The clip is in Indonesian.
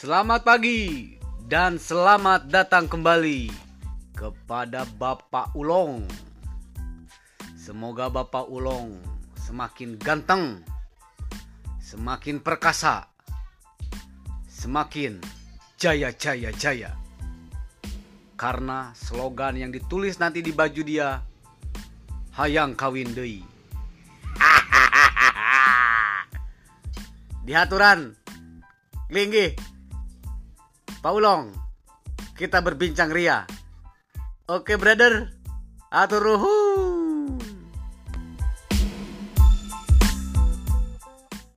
Selamat pagi dan selamat datang kembali kepada Bapak Ulong. Semoga Bapak Ulong semakin ganteng, semakin perkasa, semakin jaya jaya jaya. Karena slogan yang ditulis nanti di baju dia Hayang kawin deui. Di haturan Linggi Paulong Kita berbincang ria. Oke brother. Atur ruhun